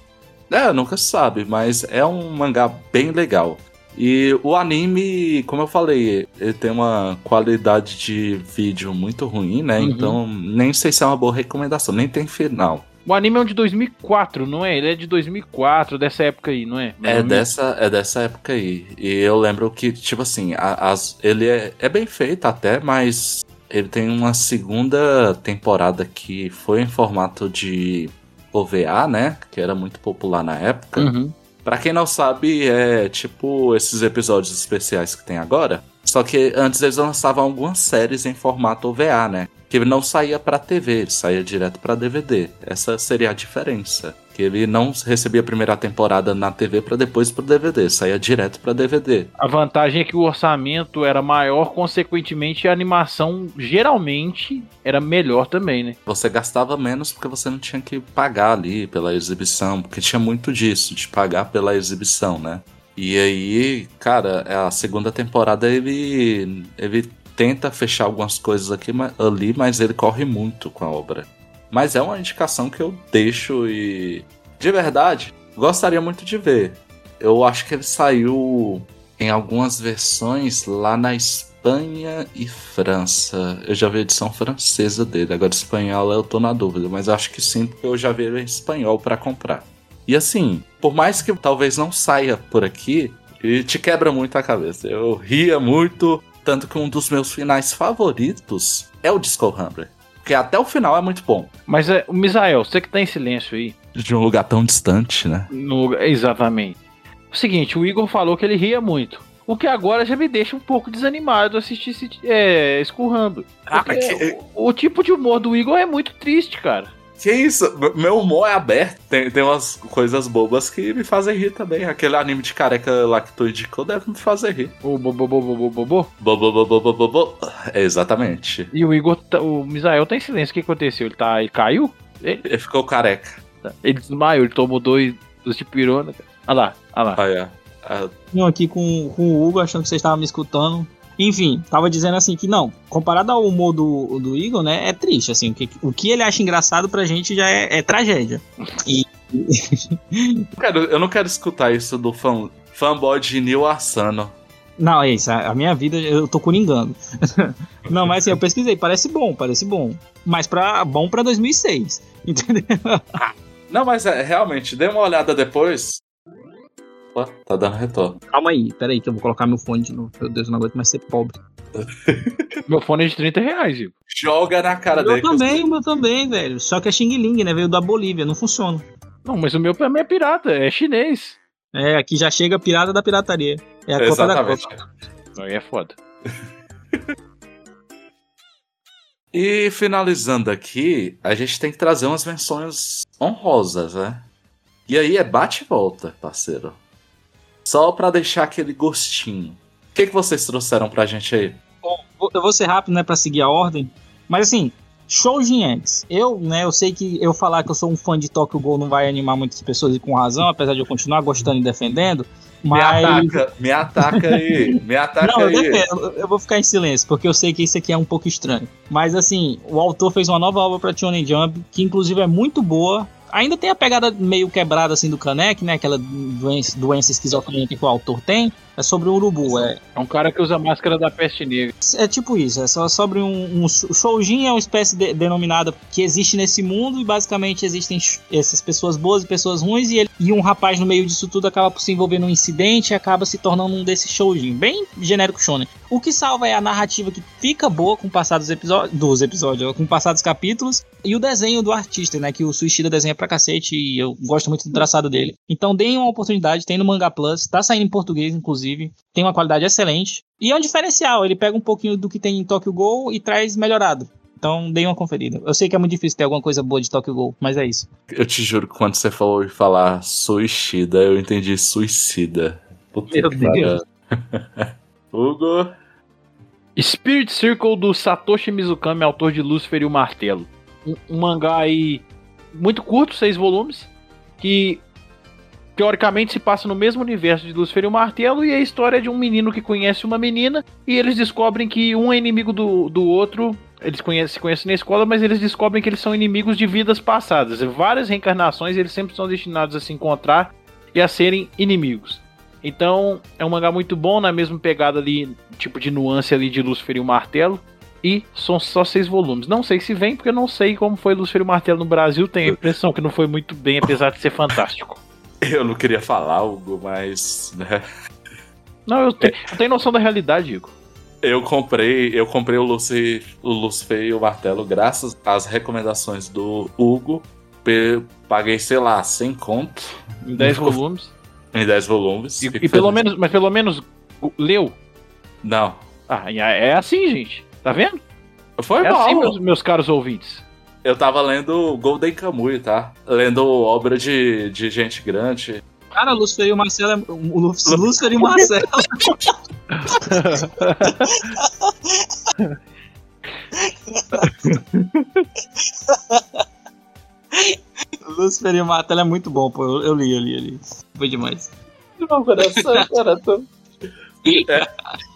É, nunca se sabe, mas é um mangá bem legal. E o anime, como eu falei, ele tem uma qualidade de vídeo muito ruim, né? Uhum. Então, nem sei se é uma boa recomendação, nem tem final. O anime é um de 2004, não é? Ele é de 2004, dessa época aí, não é? É dessa, é dessa época aí. E eu lembro que, tipo assim, a- as, ele é, é bem feito até, mas ele tem uma segunda temporada que foi em formato de OVA, né? Que era muito popular na época. Uhum. Pra quem não sabe, é tipo esses episódios especiais que tem agora. Só que antes eles lançavam algumas séries em formato OVA, né? Que não saía pra TV, ele saía direto pra DVD. Essa seria a diferença. Que ele não recebia a primeira temporada na TV pra depois pro DVD, saía direto pra DVD. A vantagem é que o orçamento era maior, consequentemente a animação geralmente era melhor também, né? Você gastava menos porque você não tinha que pagar ali pela exibição, porque tinha muito disso, de pagar pela exibição, né? E aí, cara, a segunda temporada ele, ele tenta fechar algumas coisas aqui, ali, mas ele corre muito com a obra. Mas é uma indicação que eu deixo e. De verdade, gostaria muito de ver. Eu acho que ele saiu em algumas versões lá na Espanha e França. Eu já vi a edição francesa dele, agora espanhola eu tô na dúvida, mas acho que sim, porque eu já vi ele em espanhol pra comprar. E assim, por mais que talvez não saia por aqui, te quebra muito a cabeça. Eu ria muito, tanto que um dos meus finais favoritos é o Disco Rambler. Porque até o final é muito bom. Mas é, o Misael, você que tá em silêncio aí. De um lugar tão distante, né? No, exatamente. O seguinte, o Igor falou que ele ria muito. O que agora já me deixa um pouco desanimado assistir esse, é, escurrando. Ah, Porque que- o, o tipo de humor do Igor é muito triste, cara. Que isso? Meu humor é aberto. Tem, tem umas coisas bobas que me fazem rir também. Aquele anime de careca lá que tu indicou deve me fazer rir. O bobo, bobo, bobo, bobo. Bo, bo, bo, bo, bo, bo, bo. É, exatamente. E o Igor, tá- o Misael tá em silêncio. O que aconteceu? Ele tá, ele caiu? Ele, Ele ficou careca. ele desmaiou, ele tomou dois dos de pirona. Olha lá, olha lá. Olha. Ah, Eu aqui com, com o Hugo, achando que vocês estavam me escutando. Enfim, tava dizendo assim que não, comparado ao humor do, do Igor, né, é triste, assim, o que, o que ele acha engraçado pra gente já é, é tragédia. E, eu, quero- eu não quero escutar isso do fã, fanboy de Neil Asano. não, é isso, a, a minha vida eu tô coringando. não, mas assim, eu pesquisei, parece bom, parece bom. Mas pra, bom pra 2006, entendeu? Não, mas é, realmente, dê uma olhada depois. Ó, tá dando retorno. Calma aí, peraí que eu vou colocar meu fone de novo. Meu Deus, eu não aguento mais ser pobre. Meu fone é de 30 reais, Igor. Joga na cara dele. meu também, o meu também, velho. Só que é Xing Ling, né? Veio da Bolívia, não funciona. Não, mas o meu também é pirata, é chinês. É, aqui já chega a pirata da pirataria. É a conta da Exatamente. Copa. Aí é foda. E finalizando aqui, a gente tem que trazer umas menções honrosas, né? E aí é bate e volta, parceiro. Só pra deixar aquele gostinho. O que, que vocês trouxeram pra gente aí? Bom, eu vou ser rápido, né, pra seguir a ordem. Mas assim, Shoujin Eggs. Eu, né, eu sei que eu falar que eu sou um fã de Tokyo Ghoul não vai animar muitas pessoas e com razão, apesar de eu continuar gostando e defendendo. Mas. Me ataca, me ataca aí, me ataca Não, eu, aí. defendo, eu- vou ficar em silêncio, porque eu sei que isso aqui é um pouco estranho. Mas assim, o autor fez uma nova obra pra Shonen Jump, que inclusive é muito boa. Ainda tem a pegada meio quebrada assim do Kanek, né? Aquela doença, doença esquizofrênica que o autor tem. É sobre um urubu, é, É um cara que usa máscara da peste negra. é tipo isso, é só sobre um, um shoujo é uma espécie de- denominada que existe nesse mundo e basicamente existem essas pessoas boas e pessoas ruins e, ele, e um rapaz no meio disso tudo acaba por se envolver num incidente e acaba se tornando um desses shoujin, bem genérico shonen. O que salva é a narrativa que fica boa com o passar dos episódios, dos episódios, com o passar dos capítulos e o desenho do artista, né, que o Suishida desenha pra cacete e eu gosto muito do traçado dele. Então deem uma oportunidade, tem no Manga Plus, tá saindo em português inclusive, tem uma qualidade excelente. E é um diferencial, ele pega um pouquinho do que tem em Tokyo Ghoul e traz melhorado. Então deem uma conferida. Eu sei que é muito difícil ter alguma coisa boa de Tokyo Ghoul, mas é isso. Eu te juro que quando você falou falar suicida, eu entendi suicida. Puta Meu que Deus. pariu. Hugo. Spirit Circle do Satoshi Mizukami, autor de Lucifer e o Martelo. Um, um mangá aí muito curto, seis volumes, que teoricamente se passa no mesmo universo de Lucifer e o Martelo, e é a história de um menino que conhece uma menina, e eles descobrem que um é inimigo do, do outro. Eles conhecem, se conhecem na escola, mas eles descobrem que eles são inimigos de vidas passadas. Várias reencarnações, eles sempre são destinados a se encontrar e a serem inimigos. Então, é um mangá muito bom, na mesma pegada ali, tipo de nuance ali de Lucifer e o Martelo. E são só seis volumes. Não sei se vem, porque eu não sei como foi Lucifer e o Martelo no Brasil. Tenho a impressão que não foi muito bem, apesar de ser fantástico. Eu não queria falar, Hugo, mas. né, Não, eu tenho, eu tenho noção da realidade, Igor. Eu comprei, eu comprei o, o Lucifer e o Martelo graças às recomendações do Hugo. Paguei, sei lá, 100 conto Em 10 Ficou- volumes. em 10 volumes. E, e pelo menos, mas pelo menos leu. Não. Ah, e é assim, gente. Tá vendo? Foi é mal. assim, meus, meus caros ouvintes. Eu tava lendo Golden Kamuy, tá? Lendo obra de, de gente grande. Cara, o Lucifer e o Marcelo é. Lucifer e o Marcelo. Lucifer e o Martelo é muito bom, pô. Eu, li, eu li, eu li. Foi demais. Meu coração, coração. É,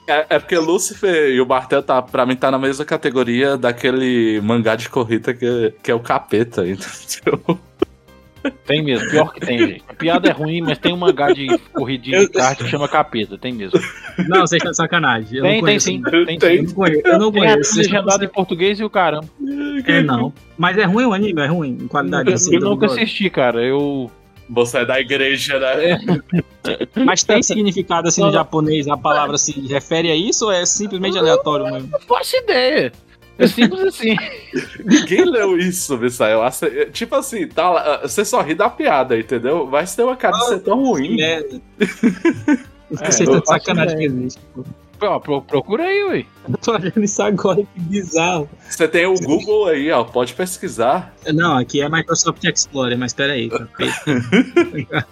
é, é porque Lucifer e o Martel tá, pra mim tá na mesma categoria daquele mangá de corrida que, que é o capeta, entendeu? Tem mesmo, pior que tem, gente. A piada é ruim, mas tem um mangá de corridinha de kart que chama Capeta, tem mesmo. Não, vocês estão de sacanagem. Eu Tem, não tem sim. Tem, Tem. Eu não conheço. Eu não Tem conheço. Vocês legendado em português e o caramba. É, não. Mas é ruim o anime? É ruim em qualidade assim. Eu nunca assisti, cara. Eu. Você é da igreja, né? Mas tem significado assim no japonês? A palavra se refere a isso ou é simplesmente aleatório mesmo? Não faço ideia. É simples assim. Ninguém leu isso, Missael. Ace- Tipo assim, tá lá, você só ri da piada, entendeu? Vai ter uma cara de ser tão ruim. merda. É, Vocês estão de sacanagem que existe. pô. Ó, pro- procura aí, ué. Eu tô olhando isso agora, que bizarro. Você tem o Google aí, ó. Pode pesquisar. Não, aqui é Microsoft Explorer, mas pera aí. tá.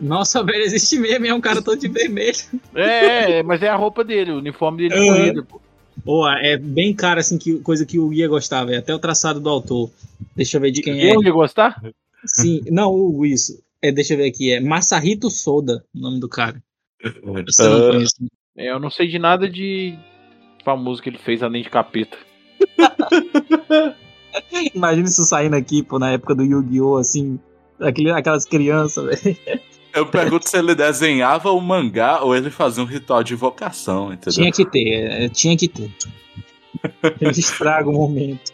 Nossa, velho, existe mesmo, é um cara todo de vermelho. É, é, mas é a roupa dele, o uniforme dele Uhum. pô. Pô, é bem cara, assim, que, coisa que o Guia gostava, é até o traçado do autor. Deixa eu ver de quem é. Eu ia gostar? Sim, não, Hugo, isso. É, deixa eu ver aqui, é Masahito Soda, o nome do cara. Você não Ah. conhece. É, eu não sei de nada de famoso que ele fez além de capeta. Imagina isso saindo aqui, pô, na época do Yu-Gi-Oh!, assim, aquele, aquelas crianças, velho. Eu pergunto se ele desenhava o mangá ou ele fazia um ritual de invocação, entendeu? Tinha que ter, é, tinha que ter. Ele estraga o momento.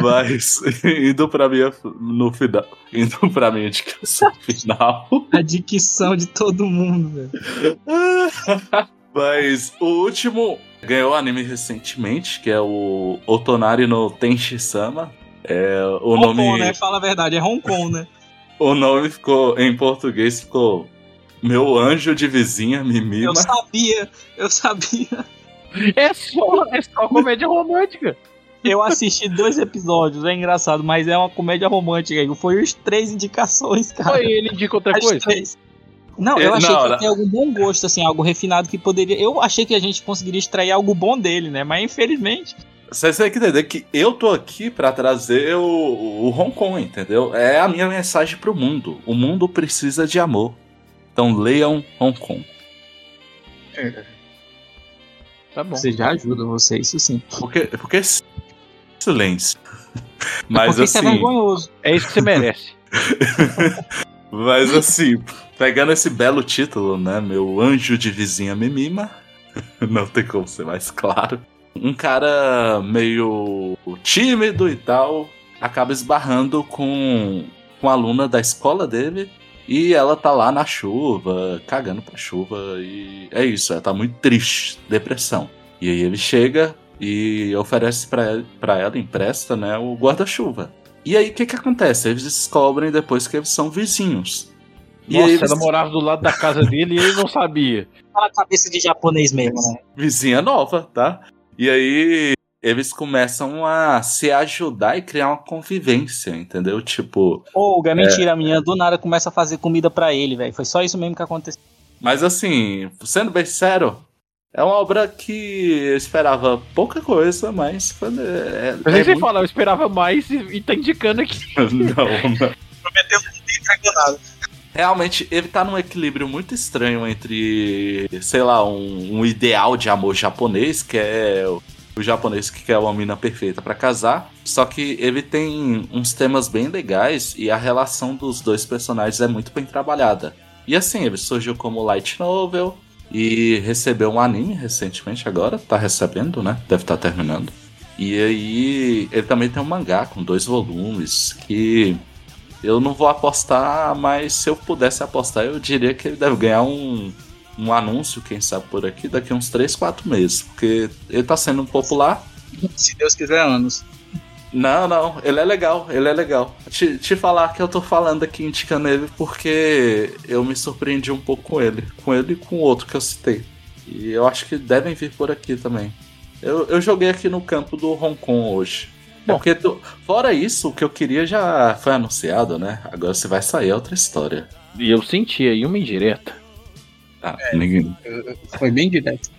Mas indo pra minha no final, indo pra minha indicação final. A dicção de todo mundo, velho. Mas o último ganhou anime recentemente, que é o Otonari no Tenshi-sama. É, o Hong nome Kong, né? Fala a verdade, é Hong Kong, né? o nome ficou em português ficou Meu anjo de vizinha me mima. Eu sabia, eu sabia. É só, é só comédia romântica. Eu assisti dois episódios, é engraçado, mas é uma comédia romântica. Foi os três indicações, cara. Foi ele indica outra As coisa? três. Não, É, eu achei não, que ia ter algum bom gosto, assim, algo refinado que poderia. Eu achei que a gente conseguiria extrair algo bom dele, né? Mas infelizmente. Vocês têm que entender que eu tô aqui pra trazer o, o Hong Kong, entendeu? É a minha mensagem pro mundo. O mundo precisa de amor. Então leiam Hong Kong. Tá bom. Você já ajuda você, isso sim. Porque, porque silêncio. Mas Porque isso é assim, vergonhoso. É isso que você merece. mas assim, Pegando esse belo título, né? Meu anjo de vizinha me mima. Não tem como ser mais claro. Um cara meio tímido e tal acaba esbarrando com uma aluna da escola dele e ela tá lá na chuva, cagando pra chuva e é isso, ela tá muito triste, depressão. E aí ele chega e oferece pra pra ela empresta, né, o guarda-chuva. E aí o que que acontece? Eles descobrem depois que eles são vizinhos. E Nossa, eles- ela morava do lado da casa dele e ele não sabia. Fala cabeça de japonês mesmo, né? vizinha nova, tá? E aí eles começam a se ajudar e criar uma convivência, entendeu? Tipo, Ô, é mentira, a menina do nada começa a fazer comida pra ele, velho. Foi só isso mesmo que aconteceu. mas assim, sendo bem sincero, é uma obra que eu esperava pouca coisa, mas foi, é, Mas é aí você muito- fala, eu esperava mais e, e tá indicando aqui. não, não. Prometeu não entregou nada. Realmente, ele tá num equilíbrio muito estranho entre, sei lá, um, um ideal de amor japonês, que é o, o japonês que quer uma mina perfeita pra casar. Só que ele tem uns temas bem legais e a relação dos dois personagens é muito bem trabalhada. E assim, ele surgiu como light novel e recebeu um anime recentemente agora, tá recebendo, né? Deve estar terminando. E aí, ele também tem um mangá com dois volumes que eu não vou apostar, mas se eu pudesse apostar, eu diria que ele deve ganhar um, um anúncio, quem sabe por aqui, daqui uns 3, 4 meses. Porque ele tá sendo popular. Se Deus quiser, anos. Não, não, ele é legal, ele é legal. Te, te falar que eu tô falando aqui, indicando ele, porque eu me surpreendi um pouco com ele. Com ele e com o outro que eu citei. E eu acho que devem vir por aqui também. Eu, eu joguei aqui no campo do Hong Kong hoje. Bom. Porque tu- fora isso, o que eu queria já foi anunciado, né? Agora se vai sair é outra história. E eu senti aí uma indireta. Ah, ninguém, Foi bem direto.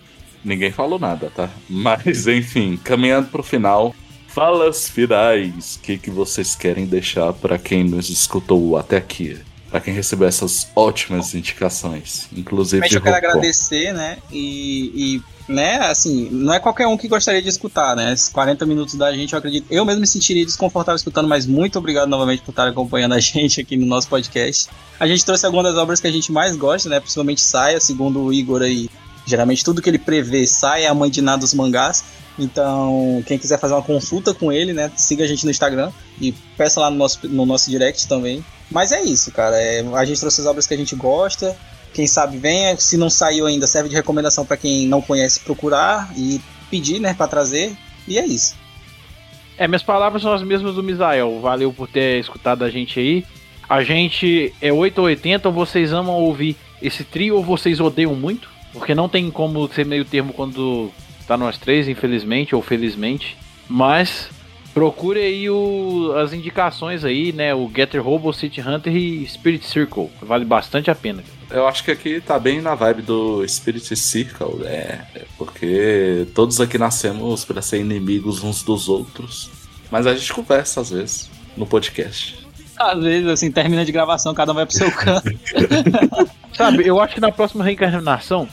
ninguém falou nada, tá? Mas enfim, caminhando pro final. Falas finais. O que, que vocês querem deixar pra quem nos escutou até aqui? Pra quem recebeu essas ótimas indicações. Inclusive Primeiramente eu quero agradecer, né? E, e, né, assim, não é qualquer um que gostaria de escutar, né? Esses 40 minutos da gente, eu acredito. Eu mesmo me sentiria desconfortável escutando, mas muito obrigado novamente por estar acompanhando a gente aqui no nosso podcast. A gente trouxe algumas das obras que a gente mais gosta, né? Principalmente Saia, segundo o Igor aí. Geralmente tudo que ele prevê, Saia é a mãe de nada dos mangás. Então, quem quiser fazer uma consulta com ele, né? Siga a gente no Instagram e peça lá no nosso, no nosso direct também. Mas é isso, cara. É, a gente trouxe as obras que a gente gosta. Quem sabe venha. Se não saiu ainda, serve de recomendação para quem não conhece procurar e pedir, né, para trazer. E é isso. É, minhas palavras são as mesmas do Misael. Valeu por ter escutado a gente aí. A gente é 8 ou 80, ou vocês amam ouvir esse trio ou vocês odeiam muito? Porque não tem como ser meio termo quando tá nós três, infelizmente ou felizmente. Mas procure aí o- as indicações aí, né? O Getter Robo, City Hunter e Spirit Circle. Vale bastante a pena. Eu acho que aqui tá bem na vibe do Spirit Circle, né? Porque todos aqui nascemos pra ser inimigos uns dos outros. Mas a gente conversa às vezes no podcast. Às vezes, assim, termina de gravação, cada um vai pro seu canto. Sabe, eu acho que na próxima reencarnação,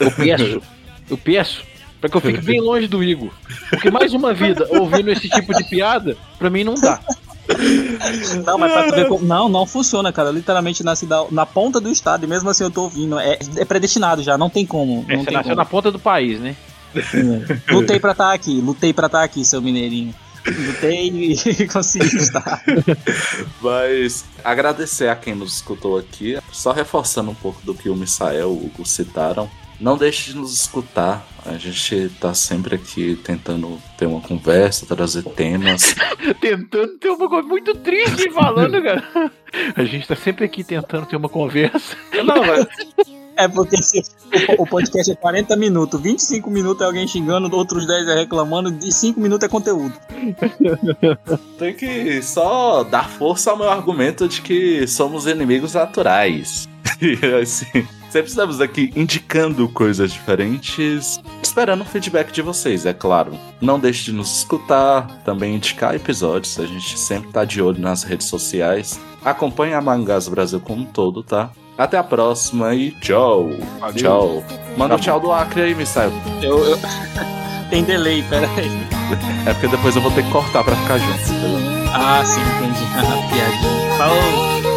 eu peço, eu peço pra que eu fique bem longe do Igor. Porque mais uma vida ouvindo esse tipo de piada, pra mim não dá. Não, mas pra tu ver como. Não, não funciona, cara. Literalmente nasci da- na ponta do estado e mesmo assim eu tô ouvindo. É, é predestinado já, não tem como. É, Não você tem nasceu como. na ponta do país, né? Lutei pra estar aqui, lutei pra estar aqui, seu mineirinho. Lutei e consegui estar. Mas agradecer a quem nos escutou aqui. Só reforçando um pouco do que o Misael e o Hugo citaram. Não deixe de nos escutar. A gente tá sempre aqui tentando ter uma conversa, trazer temas. Tentando ter uma coisa muito triste falando, cara. A gente tá sempre aqui tentando ter uma conversa. Não, velho. É porque se o, o podcast é 40 minutos, 25 minutos é alguém xingando, outros 10 é reclamando, e 5 minutos é conteúdo. Tem que só dar força ao meu argumento de que somos inimigos naturais. E assim, sempre estamos aqui indicando coisas diferentes, esperando o feedback de vocês, é claro. Não deixe de nos escutar, também indicar episódios, a gente sempre tá de olho nas redes sociais. Acompanhe a Mangás Brasil como um todo, tá? Até a próxima e tchau. Tchau. Manda o tchau do Acre aí, Misael. Eu, eu... Tem delay, pera aí. É porque depois eu vou ter que cortar pra ficar junto. Ah, sim, entendi. Piadinha. Falou!